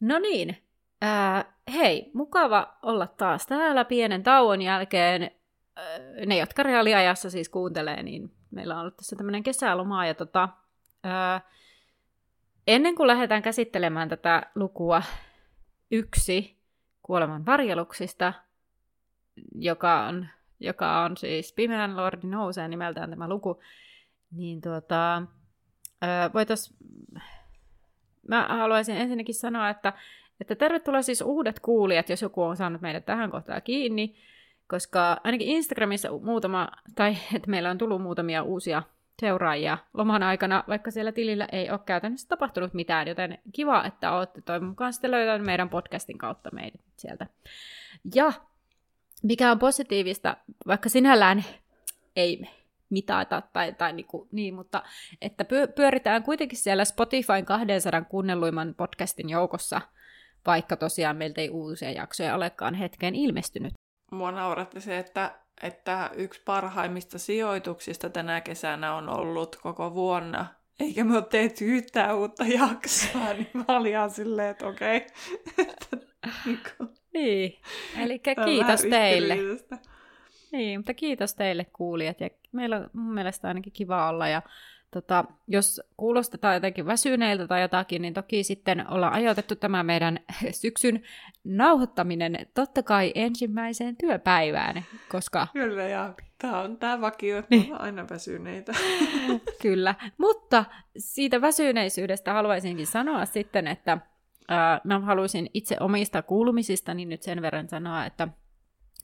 No niin, äh, hei, mukava olla taas täällä pienen tauon jälkeen. Äh, ne, jotka reaaliajassa siis kuuntelee, niin meillä on ollut tässä tämmöinen kesäloma. Ja tota, äh, ennen kuin lähdetään käsittelemään tätä lukua yksi kuoleman varjeluksista, joka on, joka on siis Pimeän Lordi nousee nimeltään tämä luku, niin tuota, voitaisiin mä haluaisin ensinnäkin sanoa, että, että tervetuloa siis uudet kuulijat, jos joku on saanut meidät tähän kohtaan kiinni, koska ainakin Instagramissa muutama, tai että meillä on tullut muutamia uusia seuraajia loman aikana, vaikka siellä tilillä ei ole käytännössä tapahtunut mitään, joten kiva, että olette toivon mukaan sitten löytäneet meidän podcastin kautta meidät sieltä. Ja mikä on positiivista, vaikka sinällään ei mitata tai, tai niin, kuin, niin, mutta että pyöritään kuitenkin siellä Spotifyn 200 kuunnelluimman podcastin joukossa, vaikka tosiaan meiltä ei uusia jaksoja olekaan hetkeen ilmestynyt. Mua nauratti se, että, että yksi parhaimmista sijoituksista tänä kesänä on ollut koko vuonna. Eikä me ole tehty yhtään uutta jaksoa, niin mä olin ihan silleen, että okei. Okay. niin, eli kiitos teille. Niin, mutta kiitos teille kuulijat ja meillä on mun mielestä ainakin kiva olla ja tota, jos kuulostetaan jotenkin väsyneiltä tai jotakin, niin toki sitten ollaan ajoitettu tämä meidän syksyn nauhoittaminen totta kai ensimmäiseen työpäivään, koska... Kyllä, ja tämä on tämä vakio, että niin. aina väsyneitä. Kyllä, mutta siitä väsyneisyydestä haluaisinkin sanoa sitten, että äh, mä haluaisin itse omista kuulumisista niin nyt sen verran sanoa, että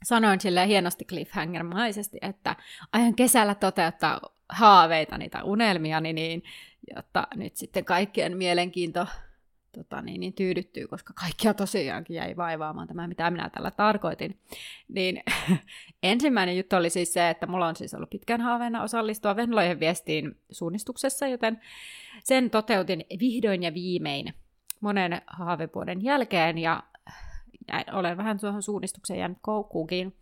sanoin sille hienosti cliffhanger-maisesti, että aion kesällä toteuttaa haaveitani tai unelmiani, niin, jotta nyt sitten kaikkien mielenkiinto tota, niin, niin tyydyttyy, koska kaikkia tosiaankin jäi vaivaamaan tämä, mitä minä tällä tarkoitin. Niin ensimmäinen juttu oli siis se, että mulla on siis ollut pitkän haaveena osallistua Venlojen viestiin suunnistuksessa, joten sen toteutin vihdoin ja viimein monen haavevuoden jälkeen, ja olen vähän tuohon suunnistukseen jäänyt koukkuukin.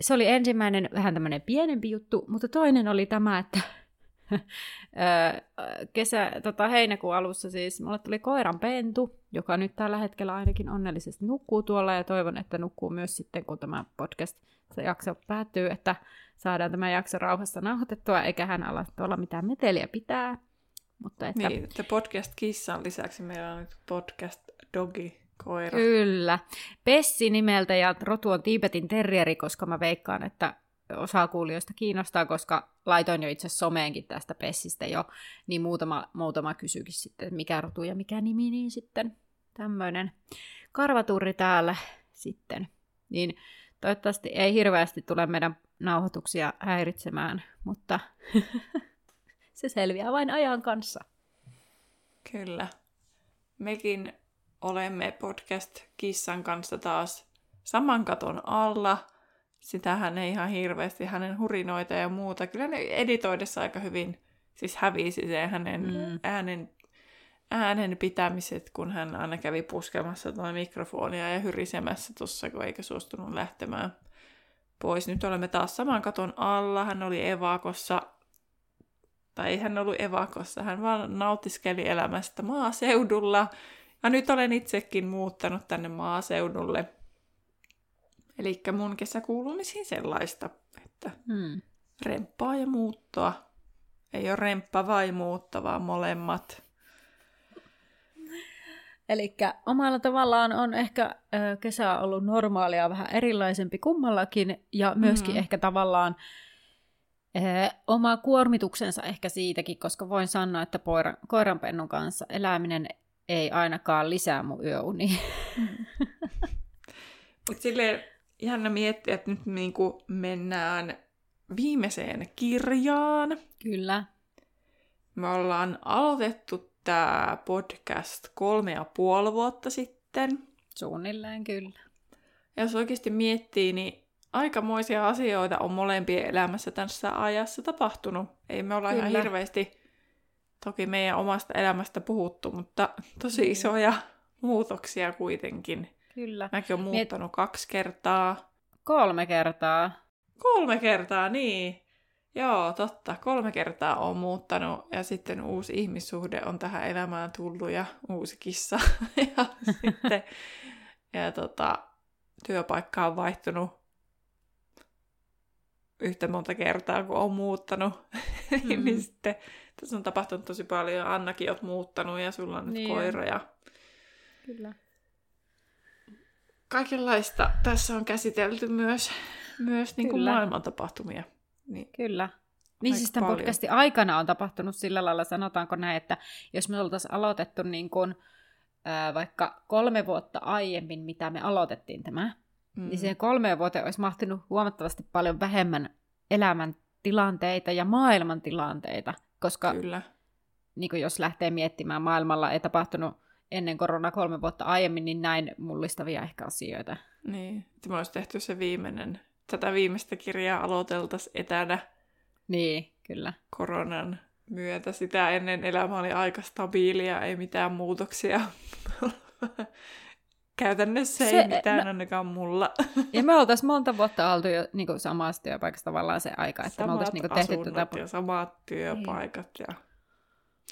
Se oli ensimmäinen vähän tämmöinen pienempi juttu, mutta toinen oli tämä, että kesä, tota, heinäkuun alussa siis mulle tuli koiran pentu, joka nyt tällä hetkellä ainakin onnellisesti nukkuu tuolla ja toivon, että nukkuu myös sitten, kun tämä podcast se jakso päättyy, että saadaan tämä jakso rauhassa nauhoitettua, eikä hän ala tuolla mitään meteliä pitää. Mutta että... Niin, että podcast kissan lisäksi meillä on nyt podcast dogi koira. Kyllä. Pessi nimeltä ja rotu on Tiibetin terrieri, koska mä veikkaan, että osa kuulijoista kiinnostaa, koska laitoin jo itse someenkin tästä Pessistä jo, niin muutama, muutama kysyikin sitten, mikä rotu ja mikä nimi, niin sitten tämmöinen karvaturri täällä sitten. Niin toivottavasti ei hirveästi tule meidän nauhoituksia häiritsemään, mutta se selviää vain ajan kanssa. Kyllä. Mekin olemme podcast-kissan kanssa taas saman katon alla. Sitähän ei ihan hirveästi hänen hurinoita ja muuta. Kyllä ne editoidessa aika hyvin siis hävisi se hänen mm. äänen, äänen pitämiset, kun hän aina kävi puskemassa tuota mikrofonia ja hyrisemässä tuossa, kun eikä suostunut lähtemään pois. Nyt olemme taas saman katon alla. Hän oli evakossa, tai ei hän ollut evakossa, hän vaan nautiskeli elämästä maaseudulla ja nyt olen itsekin muuttanut tänne maaseudulle. Eli mun kesäkuulumisiin sellaista, että hmm. remppaa ja muuttoa. Ei ole remppa vai muutto, vaan molemmat. Eli omalla tavallaan on ehkä ö, kesä ollut normaalia vähän erilaisempi kummallakin, ja myöskin mm-hmm. ehkä tavallaan ö, oma kuormituksensa ehkä siitäkin, koska voin sanoa, että poira, koiranpennun kanssa eläminen ei ainakaan lisää mun yöuni. Mm. Mutta silleen jännä miettiä, että nyt niinku mennään viimeiseen kirjaan. Kyllä. Me ollaan aloitettu tämä podcast kolme ja puoli vuotta sitten. Suunnilleen kyllä. Ja jos oikeasti miettii, niin aikamoisia asioita on molempien elämässä tässä ajassa tapahtunut. Ei me olla Kyllä. ihan hirveästi toki meidän omasta elämästä puhuttu, mutta tosi mm. isoja muutoksia kuitenkin. Kyllä. Mäkin olen muuttanut Miet... kaksi kertaa. Kolme kertaa. Kolme kertaa, niin. Joo, totta. Kolme kertaa on muuttanut ja sitten uusi ihmissuhde on tähän elämään tullut ja uusi kissa. ja sitten ja tota, työpaikka on vaihtunut yhtä monta kertaa, kun on muuttanut. Mm. niin sitten tässä on tapahtunut tosi paljon. Annakin oot muuttanut ja sulla on nyt niin koira. Ja... Kyllä. Kaikenlaista tässä on käsitelty myös, myös niin kuin maailman tapahtumia. Niin. Kyllä. Niin siis tämän podcastin aikana on tapahtunut sillä lailla, sanotaanko näin, että jos me oltaisiin aloitettu niin kuin, ää, vaikka kolme vuotta aiemmin, mitä me aloitettiin tämä, mm. niin siihen kolmeen vuoteen olisi mahtunut huomattavasti paljon vähemmän elämän tilanteita ja maailman tilanteita, koska Kyllä. Niin kuin jos lähtee miettimään maailmalla, ei tapahtunut ennen korona kolme vuotta aiemmin, niin näin mullistavia ehkä asioita. Niin, että me olisi tehty se viimeinen, tätä viimeistä kirjaa aloiteltaisiin etänä. Niin, kyllä. Koronan myötä. Sitä ennen elämä oli aika stabiilia, ei mitään muutoksia. Käytännössä se, ei mitään no, ainakaan mulla. Ja me oltaisiin monta vuotta oltu jo niin kuin samassa työpaikassa tavallaan se aika, että samat me oltaisiin niin tehty tätä... ja samat työpaikat niin. ja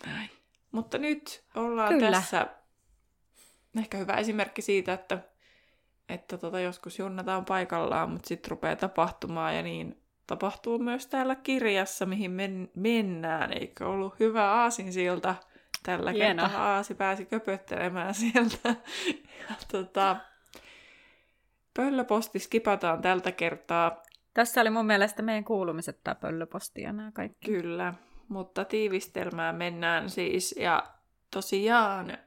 näin. Mutta nyt ollaan Kyllä. tässä ehkä hyvä esimerkki siitä, että, että tota, joskus junnataan paikallaan, mutta sitten rupeaa tapahtumaan ja niin tapahtuu myös täällä kirjassa, mihin men- mennään. Eikö ollut hyvä aasinsilta? Tällä Hieno. kertaa Aasi pääsi köpöttelemään sieltä. Ja, tota, pöllöposti skipataan tältä kertaa. Tässä oli mun mielestä meidän kuulumiset tämä pöllöposti ja nämä kaikki. Kyllä, mutta tiivistelmään mennään siis. Ja tosiaan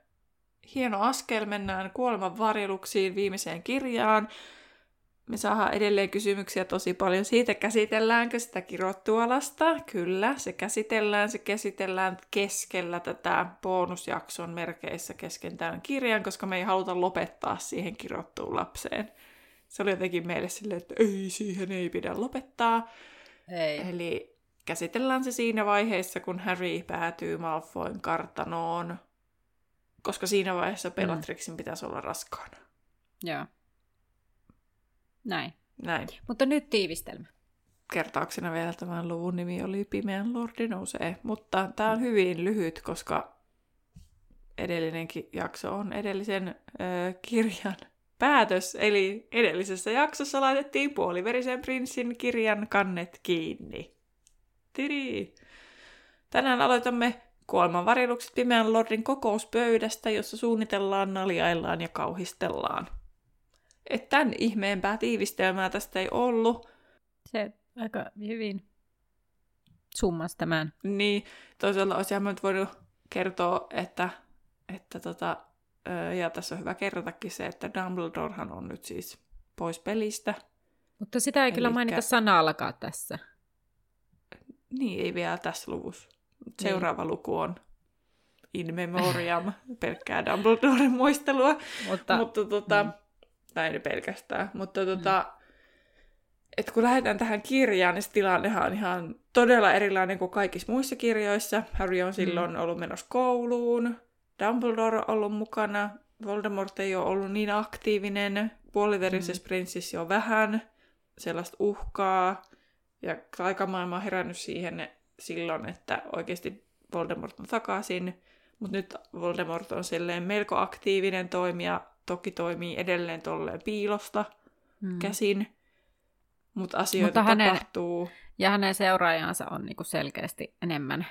hieno askel, mennään kuoleman varjeluksiin viimeiseen kirjaan. Me saadaan edelleen kysymyksiä tosi paljon siitä, käsitelläänkö sitä kirottualasta. Kyllä, se käsitellään. Se käsitellään keskellä tätä bonusjakson merkeissä kesken tämän kirjan, koska me ei haluta lopettaa siihen kirottuun lapseen. Se oli jotenkin meille silleen, että ei, siihen ei pidä lopettaa. Ei. Eli käsitellään se siinä vaiheessa, kun Harry päätyy Malfoyn kartanoon, koska siinä vaiheessa Bellatrixin mm. pitäisi olla raskaana. Joo. Näin. Näin. Mutta nyt tiivistelmä. Kertauksena vielä tämän luvun nimi oli Pimeän Lordi nousee, mutta tämä on hyvin lyhyt, koska edellinenkin jakso on edellisen ö, kirjan päätös, eli edellisessä jaksossa laitettiin puoliverisen prinssin kirjan kannet kiinni. Tiri! Tänään aloitamme kuoleman varjelukset pimeän lordin kokouspöydästä, jossa suunnitellaan, naljaillaan ja kauhistellaan että tämän ihmeempää tiivistelmää tästä ei ollut. Se aika hyvin summas tämän. Niin, toisaalta olisi nyt voinut kertoa, että, että tota, ja tässä on hyvä kertotakin se, että Dumbledorehan on nyt siis pois pelistä. Mutta sitä ei Elikkä... kyllä mainita sanallakaan tässä. Niin, ei vielä tässä luvussa. Seuraava niin. luku on in memoriam, pelkkää Dumbledoren muistelua. Mutta, Mutta tota, mm näin pelkästään. Mutta tota, mm. että kun lähdetään tähän kirjaan, niin se tilannehan on ihan todella erilainen kuin kaikissa muissa kirjoissa. Harry on silloin mm. ollut menossa kouluun, Dumbledore on ollut mukana, Voldemort ei ole ollut niin aktiivinen, puoliverisessä mm. prinssissä on vähän sellaista uhkaa, ja taikamaailma on herännyt siihen silloin, että oikeasti Voldemort on takaisin, mutta nyt Voldemort on silleen melko aktiivinen toimija toki toimii edelleen tolleen piilosta mm. käsin, mutta asioita mutta hänen, tapahtuu. Ja hänen seuraajansa on niinku selkeästi enemmän.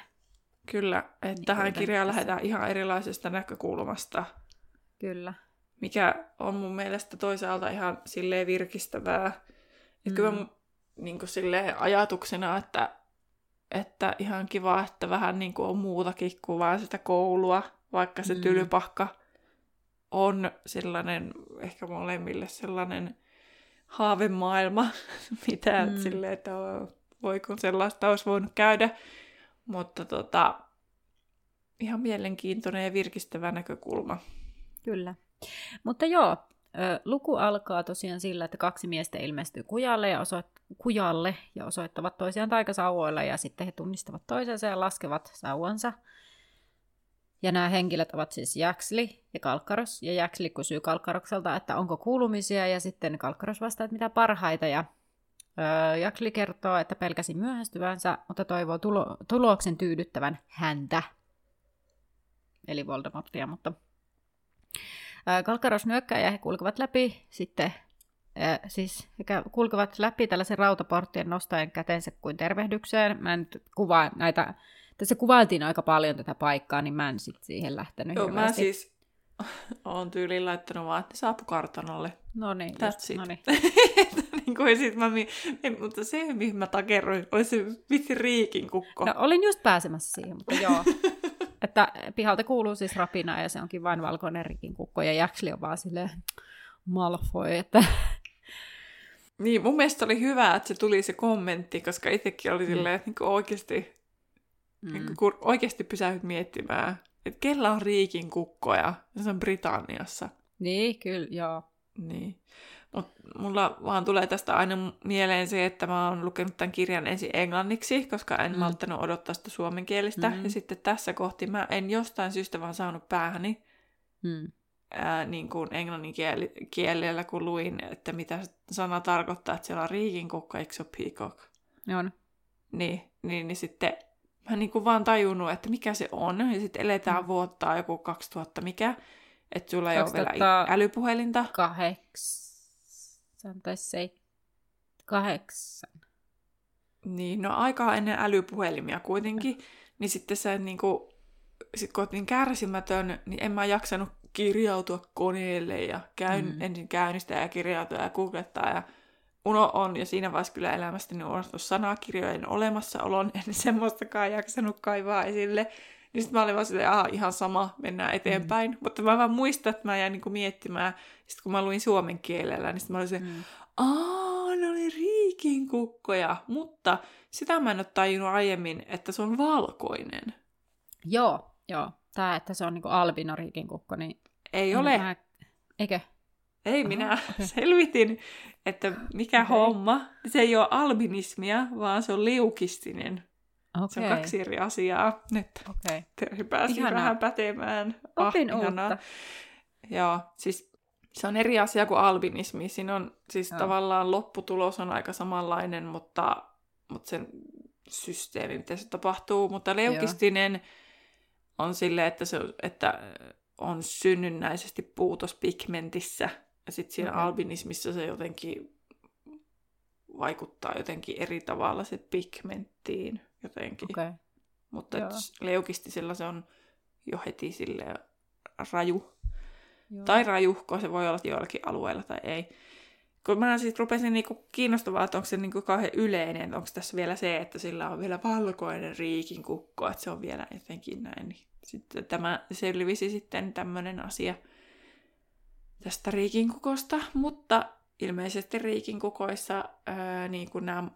Kyllä, että niin tähän kirjaan lähdetään ihan erilaisesta näkökulmasta. Kyllä. Mikä on mun mielestä toisaalta ihan silleen virkistävää. Mm. kyllä niin kuin silleen ajatuksena, että, että ihan kiva, että vähän niin kuin on muutakin kuin vaan sitä koulua, vaikka se mm. tylypahka on sellainen, ehkä molemmille sellainen haavemaailma, mitä mm. silleen, että voi kun sellaista olisi voinut käydä. Mutta tota, ihan mielenkiintoinen ja virkistävä näkökulma. Kyllä. Mutta joo, luku alkaa tosiaan sillä, että kaksi miestä ilmestyy kujalle ja, osoit- kujalle ja osoittavat toisiaan taikasauvoilla ja sitten he tunnistavat toisensa ja laskevat sauvansa. Ja nämä henkilöt ovat siis Jaksli ja Kalkkaros. Ja Jaksli kysyy Kalkkarokselta, että onko kuulumisia, ja sitten Kalkkaros vastaa, että mitä parhaita. Ja öö, Jaksli kertoo, että pelkäsi myöhästyvänsä, mutta toivoo tulo- tuloksen tyydyttävän häntä. Eli Voldemortia, mutta Kalkkaros nyökkää ja he kulkevat läpi sitten äh, siis kulkevat läpi tällaisen rautaporttien nostaen kätensä kuin tervehdykseen. Mä nyt kuvaan näitä, tässä kuvailtiin aika paljon tätä paikkaa, niin mä en sitten siihen lähtenyt Joo, mä siis oon tyyliin laittanut vaan, että saapu kartanolle. No niin, That's No niin. niin kuin sit mä, mutta se, mihin mä takerroin, oli se vitsi riikin kukko. No olin just pääsemässä siihen, mutta joo. Että pihalta kuuluu siis rapina ja se onkin vain valkoinen rikin kukko ja Jaksli on vaan silleen Malfoy, että... Niin, mun mielestä oli hyvä, että se tuli se kommentti, koska itsekin oli mm. silleen, että niinku oikeasti, mm. niinku, oikeasti pysähyt miettimään, että kellä on riikin kukkoja, se on Britanniassa. Niin, kyllä, joo. Niin. Mut mulla vaan tulee tästä aina mieleen se, että mä oon lukenut tämän kirjan ensin englanniksi, koska en mm. malttanut odottaa sitä suomenkielistä. Mm. Ja sitten tässä kohti mä en jostain syystä vaan saanut päähäni mm. ää, niin kuin englannin kieli, kielellä, kun luin, että mitä sana tarkoittaa, että siellä on riikinkukka, eikö se ole peacock? On. Niin, niin, niin sitten mä niin kuin vaan tajunnut, että mikä se on. Ja sitten eletään mm. vuotta joku 2000 mikä, että sulla ei ole vielä älypuhelinta. Kahdeksan tai se kahdeksan. Niin, no aikaa ennen älypuhelimia kuitenkin, niin sitten se niin kuin, sit kun niin kärsimätön, niin en mä jaksanut kirjautua koneelle ja käyn, mm. ensin käynnistää ja kirjautua ja googlettaa ja uno on jo siinä vaiheessa kyllä elämästäni unohtunut sanakirjojen olemassaolon, en semmoistakaan jaksanut kaivaa esille. Niin sitten mä olin vaan silleen, aha, ihan sama, mennään eteenpäin. Mm. Mutta mä vaan muistan, että mä jäin niinku miettimään, sitten kun mä luin suomen kielellä, niin sitten mä olin se, mm. aa, ne oli riikin kukkoja. Mutta sitä mä en ole tajunnut aiemmin, että se on valkoinen. Joo, joo. Tämä, että se on niinku albino riikin kukko, niin... Ei ole. Mä... Eikö? Ei, Aha, minä okay. selvitin, että mikä okay. homma. Se ei ole albinismia, vaan se on liukistinen. Okay. Se on kaksi eri asiaa. Nyt okay. Terhi pääsi ihanaa. vähän pätemään. Opin ah, uutta. Joo, siis se on eri asia kuin albinismi. Siinä on siis Joo. tavallaan lopputulos on aika samanlainen, mutta, mutta sen systeemi, miten se tapahtuu. Mutta leukistinen Joo. on sille, että, se, että on synnynnäisesti puutos pigmentissä. Ja sitten siinä okay. albinismissa se jotenkin vaikuttaa jotenkin eri tavalla se pigmenttiin jotenkin. Okay. Mutta leukistisilla se on jo heti sille raju. Joo. Tai rajuhko, se voi olla joillakin alueilla tai ei. Kun mä siis rupesin niinku kiinnostavaa, että onko se niinku kauhean yleinen, onko tässä vielä se, että sillä on vielä valkoinen riikin kukko, että se on vielä jotenkin näin. Sitten tämä selvisi sitten tämmöinen asia tästä riikinkukosta, mutta ilmeisesti riikinkukoissa, ää, niin kuin nämä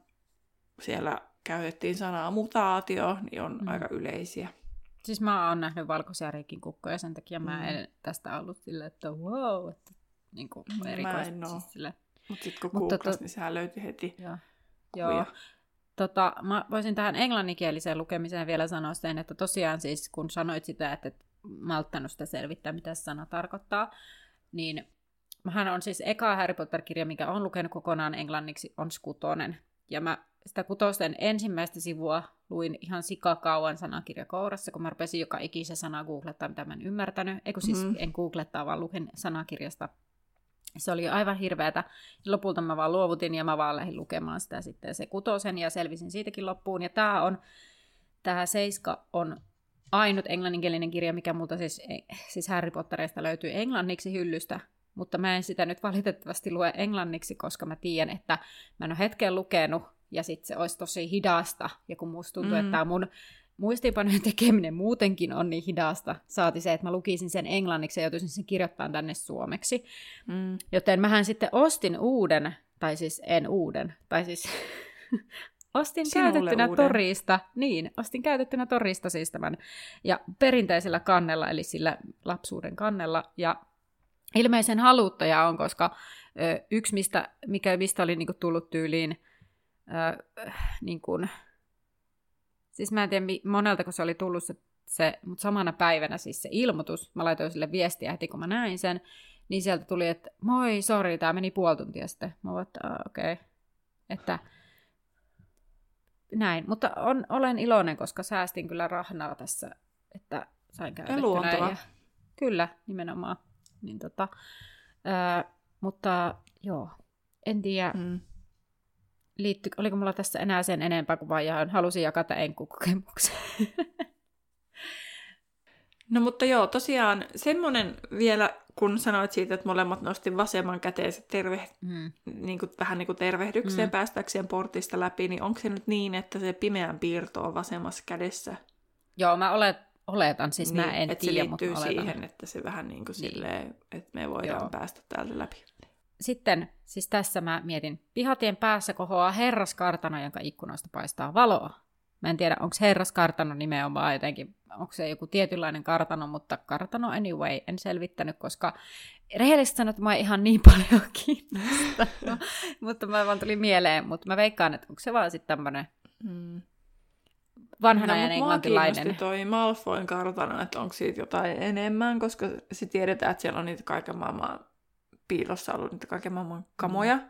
siellä käytettiin sanaa mutaatio, niin on mm. aika yleisiä. Siis mä oon nähnyt valkoisia riikinkukkoja, sen takia mä mm. en tästä ollut silleen, että wow, että niin kuin erikoista. Mä siis Mutta sitten kun Mutta googlas, to... niin sehän löytyi heti Joo. Joo. Tota, mä voisin tähän englanninkieliseen lukemiseen vielä sanoa sen, että tosiaan siis kun sanoit sitä, että et malttanut sitä selvittää, mitä se sana tarkoittaa, niin mähän on siis eka Harry Potter-kirja, mikä on lukenut kokonaan englanniksi, on Skutonen. Ja mä sitä kutosten ensimmäistä sivua luin ihan sikakauan sanakirjakourassa, kun mä rupesin joka ikisen sana googlettaa, mitä mä en ymmärtänyt. Eikö siis mm. en googlettaa, vaan luken sanakirjasta. Se oli aivan hirveätä. Lopulta mä vaan luovutin ja mä vaan lähdin lukemaan sitä sitten se kutosen ja selvisin siitäkin loppuun. Ja tää on, tää Seiska on ainut englanninkielinen kirja, mikä multa siis, siis Harry Potterista löytyy englanniksi hyllystä, mutta mä en sitä nyt valitettavasti lue englanniksi, koska mä tiedän, että mä en ole hetken lukenut ja sitten se olisi tosi hidasta. Ja kun musta tuntuu, mm. että mun muistiinpanojen tekeminen muutenkin on niin hidasta, saati se, että mä lukisin sen englanniksi ja joutuisin sen kirjoittamaan tänne suomeksi. Mm. Joten mähän sitten ostin uuden, tai siis en uuden, tai siis Ostin Sinulle käytettynä uuden. torista, niin, ostin käytettynä torista siis tämän, ja perinteisellä kannella, eli sillä lapsuuden kannella, ja ilmeisen haluttaja on, koska ö, yksi, mistä, mikä, mistä oli niinku tullut tyyliin, ö, niin kuin, siis mä en tiedä mi- monelta, kun se oli tullut se, se mutta samana päivänä siis se ilmoitus, mä laitoin sille viestiä heti, kun mä näin sen, niin sieltä tuli, että moi, sori, tämä meni puoli tuntia sitten. Mä okei, okay. että näin, mutta on, olen iloinen, koska säästin kyllä rahnaa tässä, että sain käytettynä. luonteva. kyllä, nimenomaan. Niin tota, ää, mutta joo, en tiedä, Mm. liitty, oliko mulla tässä enää sen enempää kuin vaan jaoin, halusin jakaa tämän enkukokemuksen. No mutta joo, tosiaan semmoinen vielä, kun sanoit siitä, että molemmat nosti vasemman käteensä terve, mm. niin kuin, vähän niin kuin tervehdykseen Mm. päästäkseen portista läpi, niin onko se nyt niin, että se pimeän piirto on vasemmassa kädessä? Joo, mä olet, oletan, siis niin, mä en että tiedä, se mutta liittyy oletan. siihen, että se vähän niin kuin Niin. silleen, että me voidaan Joo. päästä täältä läpi. Sitten, siis tässä mä mietin, pihatien päässä kohoaa herraskartano, jonka ikkunoista paistaa valoa. Mä en tiedä, onko herraskartano nimenomaan jotenkin, onko se joku tietynlainen kartano, mutta kartano anyway, en selvittänyt, koska rehellisesti sanoen, että mä ihan niin paljon kiinnostaa, mutta mä vaan tuli mieleen, mutta mä veikkaan, että onko se vaan sitten tämmönen Mm. vanhan No, ajan englantilainen. toi Malfoyn kartano, että onko siitä jotain enemmän, koska se tiedetään, että siellä on niitä kaiken maailman piilossa ollut niitä kaiken maailman kamoja. Mm.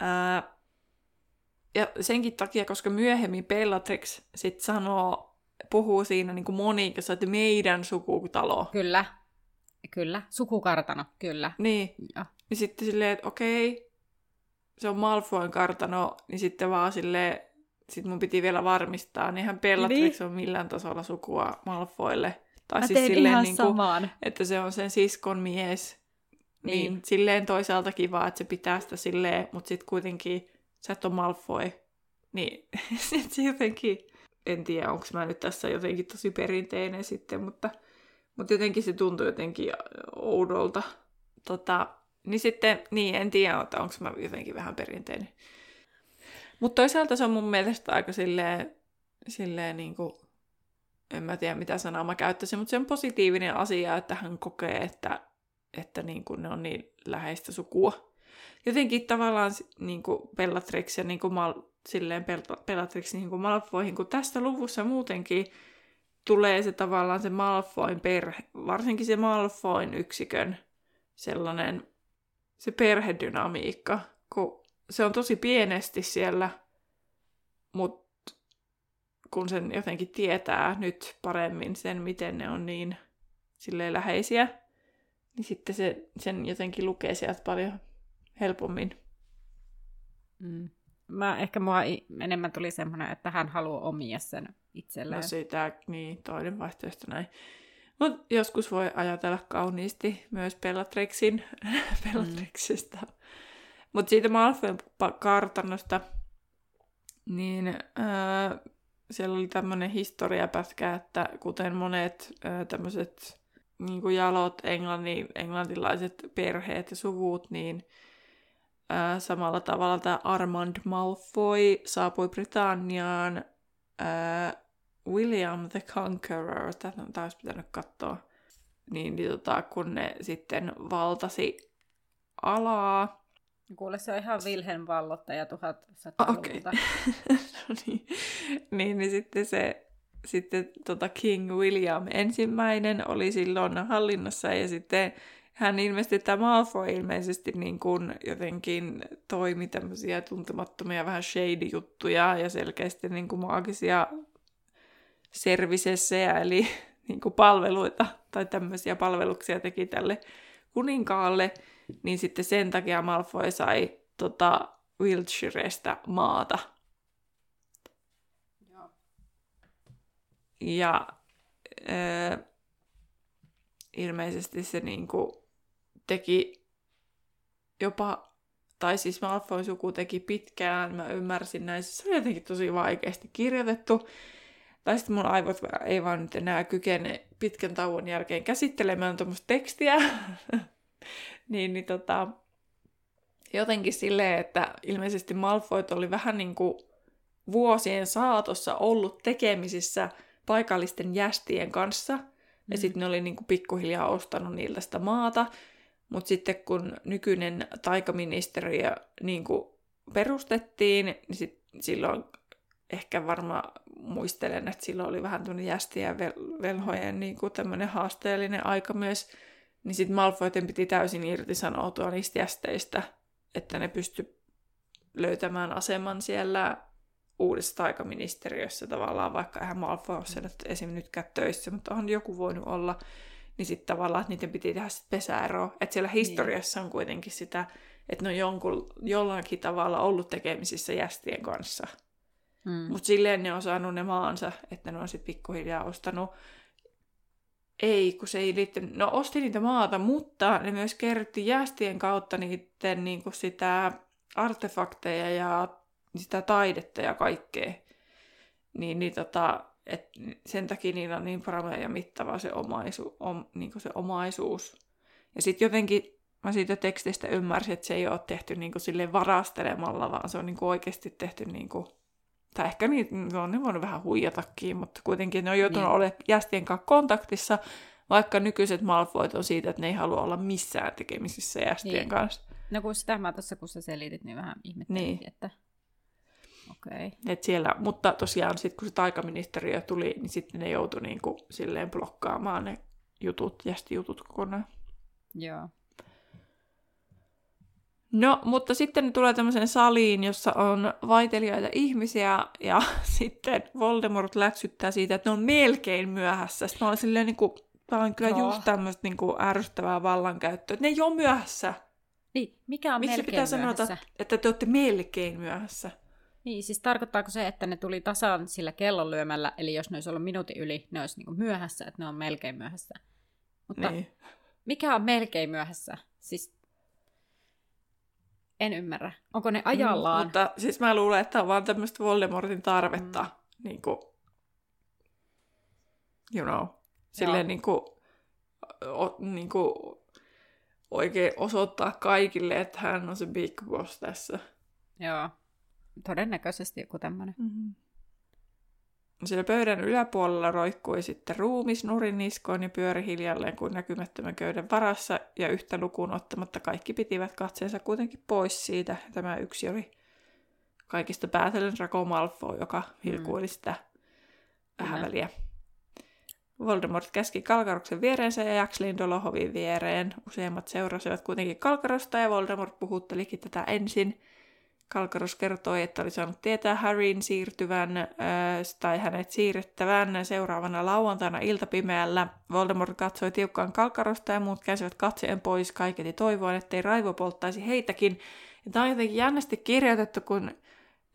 Ää, ja senkin takia, koska myöhemmin Bellatrix sit sanoo, puhuu siinä niin kuin Monikassa, että meidän sukutalo. Kyllä, kyllä, sukukartano, kyllä. Niin, Joo. niin sitten silleen, että okei, se on Malfoyn kartano, niin sitten vaan silleen, sit mun piti vielä varmistaa, niin eihän Bellatrix Niin. on millään tasolla sukua Malfoille. Tai Mä siis silleen, ihan niin kuin, samaan. että se on sen siskon mies. Niin. Niin. niin silleen toisaalta kiva, että se pitää sitä silleen, mutta sitten kuitenkin sä et ole Malfoy. Niin sit se jotenkin, en tiedä, onko mä nyt tässä jotenkin tosi perinteinen sitten, mutta, mutta jotenkin se tuntuu jotenkin oudolta. Tota, niin sitten, niin en tiedä, että onko mä jotenkin vähän perinteinen. Mutta toisaalta se on mun mielestä aika silleen, silleen niin kuin, en mä tiedä mitä sanaa mä käyttäisin, mutta se on positiivinen asia, että hän kokee, että, että niin kuin ne on niin läheistä sukua. Jotenkin tavallaan niin kuin Bellatrix ja niin kuin Mal, silleen Bel- Bellatrix niin kuin Malfoihin, kun tästä luvussa muutenkin tulee se tavallaan se Malfoin perhe, varsinkin se Malfoin yksikön sellainen se perhedynamiikka, kun se on tosi pienesti siellä, mutta kun sen jotenkin tietää nyt paremmin sen, miten ne on niin silleen läheisiä, niin sitten se, sen jotenkin lukee sieltä paljon helpommin. Mm. Mä, ehkä mua enemmän tuli semmoinen, että hän haluaa omia sen itselleen. No sitä, niin toinen vaihtoehto näin. Mutta joskus voi ajatella kauniisti myös Bellatrixin, Bellatrixista. Mm. Mutta siitä Malfoyn kartanosta, niin öö, siellä oli tämmöinen historiapätkä, että kuten monet öö, tämmöiset niin jalot englannin, englantilaiset perheet ja suvut, niin öö, samalla tavalla tämä Armand Malfoy saapui Britanniaan öö, William the Conqueror, tätä on taas pitänyt katsoa, niin, niin tota, kun ne sitten valtasi alaa, Kuule, se on ihan Wilhelm vallottaja 1100-luvulta. Okei. no niin, niin, niin sitten se sitten tota King William ensimmäinen oli silloin hallinnassa ja sitten hän ilmeisesti tämä Malfoy ilmeisesti niin kuin jotenkin toimi tämmöisiä tuntemattomia vähän shady-juttuja ja selkeästi niin kuin maagisia servisessejä, eli niin kuin palveluita tai tämmöisiä palveluksia teki tälle kuninkaalle, niin sitten sen takia Malfoy sai tota, Wiltshirestä maata. Joo. Ja äh, ilmeisesti se niinku teki jopa, tai siis Malfoyn suku teki pitkään, mä ymmärsin näin, se on jotenkin tosi vaikeasti kirjoitettu. Tai sitten mun aivot ei vaan nyt enää kykene pitkän tauon jälkeen käsittelemään tuommoista tekstiä. niin, niin tota, jotenkin silleen, että ilmeisesti Malfoyt oli vähän niin kuin vuosien saatossa ollut tekemisissä paikallisten jästien kanssa. Mm. Ja sitten ne oli niinku pikkuhiljaa ostanut niiltä sitä maata. Mutta sitten kun nykyinen taikaministeriö niinku perustettiin, niin sit silloin ehkä varmaan muistelen, että silloin oli vähän tämmöinen jästien vel- velhojen niinku tämmöinen haasteellinen aika myös. Niin sitten Malfoyten piti täysin irtisanoutua niistä jästeistä, että ne pysty löytämään aseman siellä uudessa taikaministeriössä tavallaan, vaikka eihän Malfoy ole siellä esim. nytkään töissä, mutta on joku voinut olla, niin sitten tavallaan, että niiden piti tehdä sitten pesäero. Että siellä historiassa on kuitenkin sitä, että ne on jonkun, jollakin tavalla ollut tekemisissä jästien kanssa. Mm. Mutta silleen ne on saanut ne maansa, että ne on sitten pikkuhiljaa ostanut ei, kun se ei liittynyt. No osti niitä maata, mutta ne myös kerrytti jästien kautta niiden niin kuin sitä artefakteja ja sitä taidetta ja kaikkea. Niin, niin tota, et sen takia niillä on niin paramea ja mittava se, omaisu, om, niin se omaisuus. Ja sitten jotenkin mä siitä tekstistä ymmärsin, että se ei ole tehty niin kuin varastelemalla, vaan se on niin oikeasti tehty niin kuin, tai ehkä niin, no, ne voinut vähän huijatakin, mutta kuitenkin ne on joutunut niin. olemaan jästien kanssa kontaktissa, vaikka nykyiset Malfoyt on siitä, että ne ei halua olla missään tekemisissä jästien niin. kanssa. No kun sitä mä tuossa, kun sä selitit, niin vähän ihmettelin, niin. että Okay. Et siellä, mutta tosiaan sitten kun se taikaministeriö tuli, niin sitten ne joutui niinku silleen blokkaamaan ne jutut, jästijutut kokonaan. Joo. No, mutta sitten ne tulee tämmöiseen saliin, jossa on vaitelijoita ihmisiä, ja sitten Voldemort läksyttää siitä, että ne on melkein myöhässä. Sitten olin silleen, niin kuin, tämä on kyllä no. just tämmöistä niin kuin, ärsyttävää vallankäyttöä, että ne ei ole myöhässä. Niin, mikä on Miksi melkein pitää myöhässä? sanoa, että te olette melkein myöhässä? Niin, siis tarkoittaako se, että ne tuli tasan sillä kellonlyömällä, eli jos ne olisi ollut minuutin yli, ne olisi niin myöhässä, että ne on melkein myöhässä. Mutta niin. mikä on melkein myöhässä? Siis en ymmärrä. Onko ne ajallaan? Mm, mutta siis mä luulen, että on vaan tämmöistä Voldemortin tarvetta, mm. niin kuin, you know, silleen niin kuin, o, niin kuin, oikein osoittaa kaikille, että hän on se big boss tässä. Joo. Todennäköisesti joku tämmöinen. Mm-hmm. Siellä pöydän yläpuolella roikkui sitten ruumis nurin niskoon ja pyöri hiljalleen kuin näkymättömän köyden varassa, ja yhtä lukuun ottamatta kaikki pitivät katseensa kuitenkin pois siitä. Tämä yksi oli kaikista päätellen Draco Malfoy, joka vilkuili sitä vähän väliä. Voldemort käski Kalkaruksen viereensä ja Jaxlin Dolohovin viereen. Useimmat seurasivat kuitenkin Kalkarosta ja Voldemort puhuttelikin tätä ensin – Kalkaros kertoi, että oli saanut tietää Harryn siirtyvän äh, tai hänet siirrettävän seuraavana lauantaina iltapimeällä. Voldemort katsoi tiukkaan Kalkarosta ja muut käsivät katseen pois kaiketi toivoen, ettei raivo polttaisi heitäkin. Ja tämä on jotenkin jännästi kirjoitettu, kun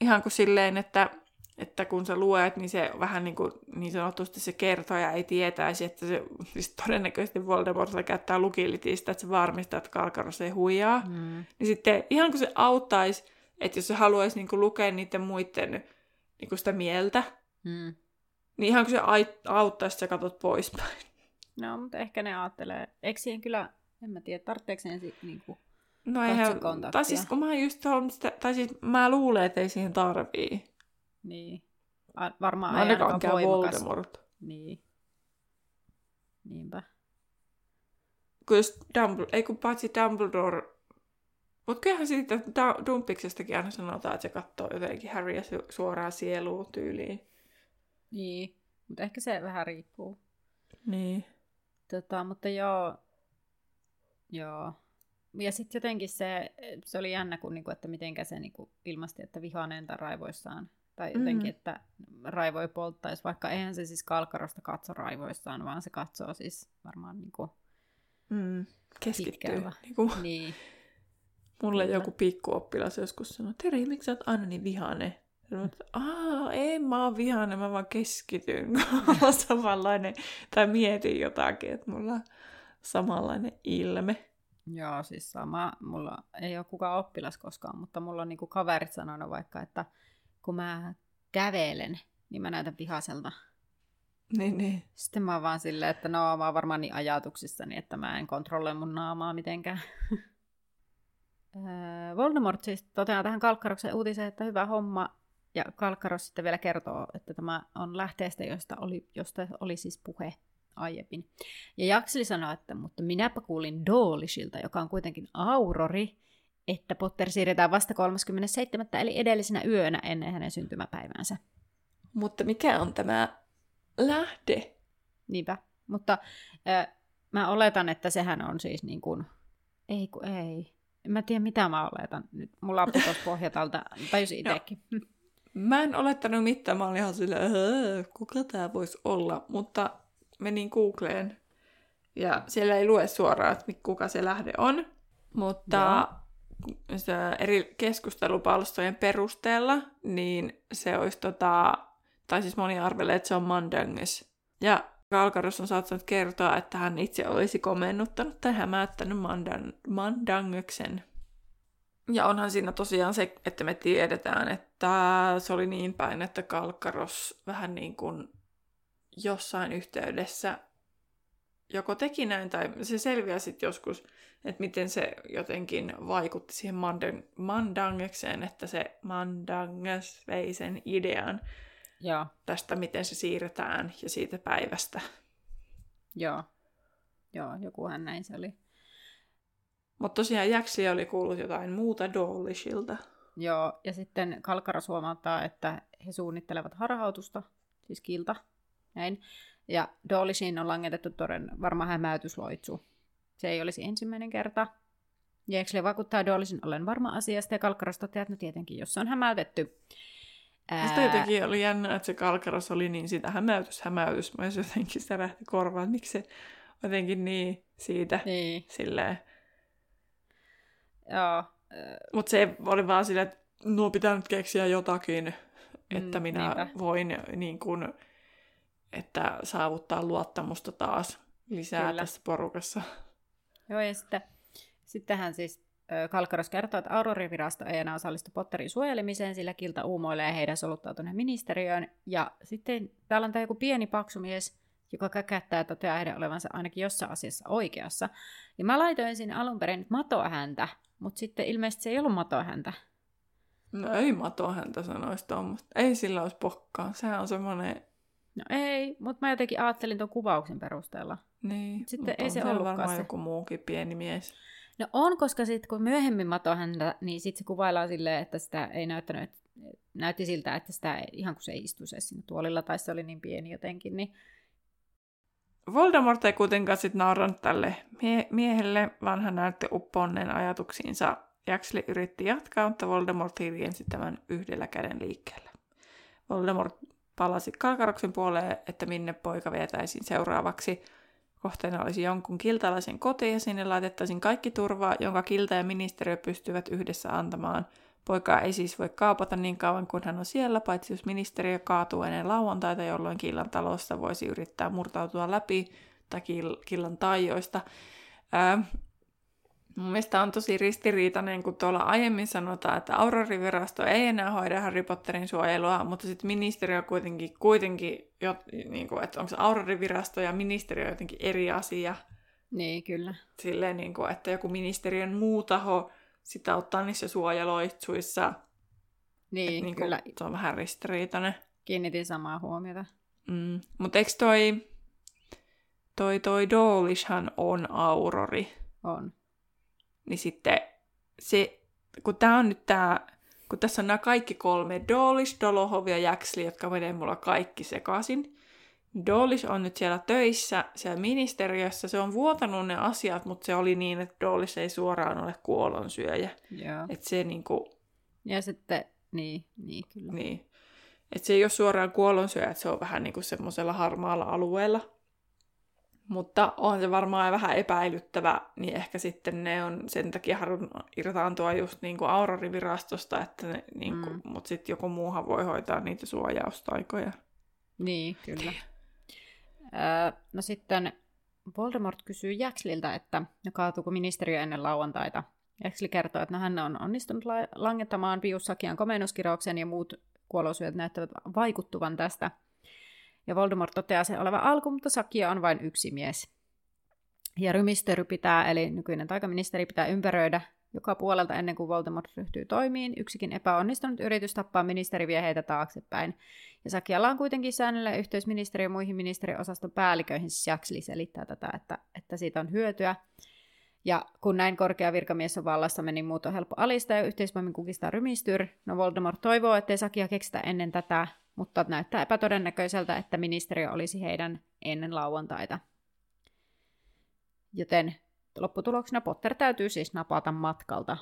ihan kuin silleen, että, että kun sä luet, niin se vähän niin, kuin, niin sanotusti se kertoja ei tietäisi, että se siis todennäköisesti Voldemort käyttää lukilitistä, että se varmistaa, että Kalkaros ei huijaa. Mm. Niin sitten ihan kuin se auttaisi että jos se haluaisi niinku lukea niiden muiden niinku sitä mieltä, mm. niin ihan kun se auttaisi, että sä katsot poispäin. No, mutta ehkä ne ajattelee, eikö siihen kyllä, en mä tiedä, tarvitseeko ne niinku No eihän, tai siis kun mä just on sitä, tai siis mä luulen, että ei siihen tarvii. Niin. A, varmaan ei ainakaan voimakas. Voldemort. Niin. Niinpä. Kun jos Dumbledore, ei kun paitsi Dumbledore mutta kyllähän siitä Dumpiksestakin aina sanotaan, että se katsoo jotenkin Harryä suoraan sieluun tyyliin. Niin, mutta ehkä se vähän riippuu. Niin. Tota, mutta joo, joo. Ja sitten jotenkin se, se oli jännä, kun, niinku, että mitenkä se niinku, ilmasti, että vihaneen tai raivoissaan. Tai jotenkin, mm-hmm. että raivoi polttaisi, vaikka eihän se siis kalkarosta katso raivoissaan, vaan se katsoo siis varmaan niinku, mm, keskittyy. Niinku, niin. Mulle Kyllä. joku pikkuoppilas joskus sanoi, Teri, miksi sä oot aina niin vihane? Sanoin, että Aa, en mä oon vihane, mä vaan keskityn, kun on samanlainen, tai mietin jotakin, että mulla on samanlainen ilme. Joo, siis sama. Mulla ei ole kukaan oppilas koskaan, mutta mulla on niinku kaverit sanonut vaikka, että kun mä kävelen, niin mä näytän vihaselta. Niin, niin. Sitten mä oon vaan silleen, että no mä oon varmaan niin ajatuksissani, että mä en kontrolloi mun naamaa mitenkään. Voldemort siis toteaa tähän Kalkkaroksen uutiseen, että hyvä homma, ja Kalkkaros sitten vielä kertoo, että tämä on lähteestä, josta oli, josta oli siis puhe aiemmin. Ja Jakseli sanoi, että mutta minäpä kuulin Doolishilta, joka on kuitenkin aurori, että Potter siirretään vasta 37. eli edellisenä yönä ennen hänen syntymäpäiväänsä. Mutta mikä on tämä lähde? Niinpä. Mutta äh, mä oletan, että sehän on siis niin kuin... Ei kun ei. En mä tiedä, mitä mä oletan. Nyt mulla on putos pohjatalta. Tajusin itsekin. No. Mä en olettanut mitään. Mä olin ihan silleen, kuka tää voisi olla. Mutta menin Googleen. Ja siellä ei lue suoraan, että kuka se lähde on. Mutta eri keskustelupalstojen perusteella, niin se olisi tota, tai siis moni arvelee, että se on Mandanges. Ja Kalkaros on saattanut kertoa, että hän itse olisi komennuttanut tai hämäyttänyt Mandan, Mandangeksen. Ja onhan siinä tosiaan se, että me tiedetään, että se oli niin päin, että Kalkaros vähän niin kuin jossain yhteydessä joko teki näin tai se selviää sitten joskus, että miten se jotenkin vaikutti siihen mandang- mandangekseen, että se mandanges vei sen idean Joo. tästä, miten se siirretään ja siitä päivästä. Joo. Joo, jokuhan näin se oli. Mutta tosiaan Jaksi oli kuullut jotain muuta Dollishilta. Joo, ja sitten Kalkaros huomauttaa, että he suunnittelevat harhautusta, siis kilta, näin. Ja Dolishin on langetettu toden varma hämäytysloitsu. Se ei olisi ensimmäinen kerta. Jeksle vakuuttaa Dolishin ollen varma asiasta ja Kalkaros toteaa, että no tietenkin, jos se on hämäytetty. Ää... Sitä jotenkin oli jännä, että se Kalkaros oli niin sitä hämäytys, hämäytys. Mä jotenkin sitä rähti korvaan, että miksi se jotenkin niin siitä niin. silleen. Joo. Mutta se oli vaan silleen, että nuo pitää nyt keksiä jotakin, että mm, minä niinpä. voin niin kun, että saavuttaa luottamusta taas lisää Kyllä. tässä porukassa. Joo, ja sitten, sittenhän siis Kalkaros kertoo, että Aurorivirasto ei enää osallistu Potterin suojelemiseen, sillä Kilta uumoilee heidän soluttautuneen ministeriöön. Ja sitten täällä on tämä joku pieni paksumies, joka käkättää ja toteaa heidän olevansa ainakin jossain asiassa oikeassa. Ja mä laitoin sinne alun perin matoa häntä, mutta sitten ilmeisesti se ei ollut matoa häntä. No ei matoa häntä sanoisi tuommoista. Ei sillä olisi pokkaa. Sehän on semmoinen... No ei, mutta mä jotenkin ajattelin tuon kuvauksen perusteella. Niin, sitten ei se ollutkaan varmaan se. joku muukin pieni mies. No on, koska sitten kun myöhemmin mato häntä, niin sitten se kuvaillaan silleen, että sitä ei näyttänyt, näytti siltä, että sitä ei, ihan kuin se ei istuisi siinä tuolilla, tai se oli niin pieni jotenkin, niin Voldemort ei kuitenkaan sitten naurannut tälle mie- miehelle, vaan hän näytti upponneen ajatuksiinsa. Jaksli yritti jatkaa, mutta Voldemort hiljensi tämän yhdellä käden liikkeellä. Voldemort palasi Kalkaroksen puoleen, että minne poika vietäisiin seuraavaksi – Kohteena olisi jonkun kiltalaisen koti ja sinne laitettaisiin kaikki turvaa, jonka kilta ja ministeriö pystyvät yhdessä antamaan. Poikaa ei siis voi kaupata niin kauan kuin hän on siellä, paitsi jos ministeriö kaatuu ennen lauantaita, jolloin killan talossa voisi yrittää murtautua läpi tai killan taijoista. Ää, Mun mielestä on tosi ristiriitainen, kun tuolla aiemmin sanotaan, että Aurorivirasto ei enää hoida Harry Potterin suojelua, mutta sitten ministeriö kuitenkin, kuitenkin jo, niin kuin, että onko se Aurorivirasto ja ministeriö jotenkin eri asia. Niin, kyllä. Silleen, niin kuin, että joku ministeriön muu taho sitä ottaa niissä suojeloitsuissa. Niin, että, niin kuin, kyllä. Se on vähän ristiriitainen. Kiinnitin samaa huomiota. Mm. Mutta eikö toi, toi, toi Dolishhan on Aurori? On niin sitten se, kun tämä on nyt tämä, kun tässä on nämä kaikki kolme, Dolish, Dolohov ja Jaxli, jotka menee mulla kaikki sekaisin. Dolish on nyt siellä töissä, siellä ministeriössä, se on vuotanut ne asiat, mutta se oli niin, että Dolish ei suoraan ole kuolonsyöjä. Joo. Että se niinku... Ja sitten, niin, niin kyllä. Niin. Että se ei ole suoraan kuolonsyöjä, että se on vähän niin kuin semmoisella harmaalla alueella. Mutta on se varmaan vähän epäilyttävä, niin ehkä sitten ne on sen takia halunnut irtaantua just niin kuin Aurorivirastosta, että ne, niin kuin, mm. mutta sitten joku muuhan voi hoitaa niitä suojaustaikoja. Niin, kyllä. Öö, no sitten Voldemort kysyy Jaxliltä, että no kaatuuko ministeriö ennen lauantaita. Jaxli kertoo, että no hän on onnistunut la- langettamaan Piussakian komennuskirouksen ja muut kuolosyöt näyttävät vaikuttuvan tästä – ja Voldemort toteaa sen olevan alku, mutta Sakia on vain yksi mies. Ja rymistöry pitää, eli nykyinen taikaministeri pitää ympäröidä joka puolelta ennen kuin Voldemort ryhtyy toimiin. Yksikin epäonnistunut yritys tappaa ministeri vie heitä taaksepäin. Ja Sakialla on kuitenkin säännöllä yhteys ja muihin ministeriosaston päälliköihin, siis Jaxli selittää tätä, että, että siitä on hyötyä. Ja kun näin korkea virkamies on vallassa, niin muut on helppo alistaa ja yhteisvoimin kukistaa rymistyr. No Voldemort toivoo, ettei Sakia keksitä ennen tätä, mutta näyttää epätodennäköiseltä, että ministeriö olisi heidän ennen lauantaita. Joten lopputuloksena Potter täytyy siis napata matkalta.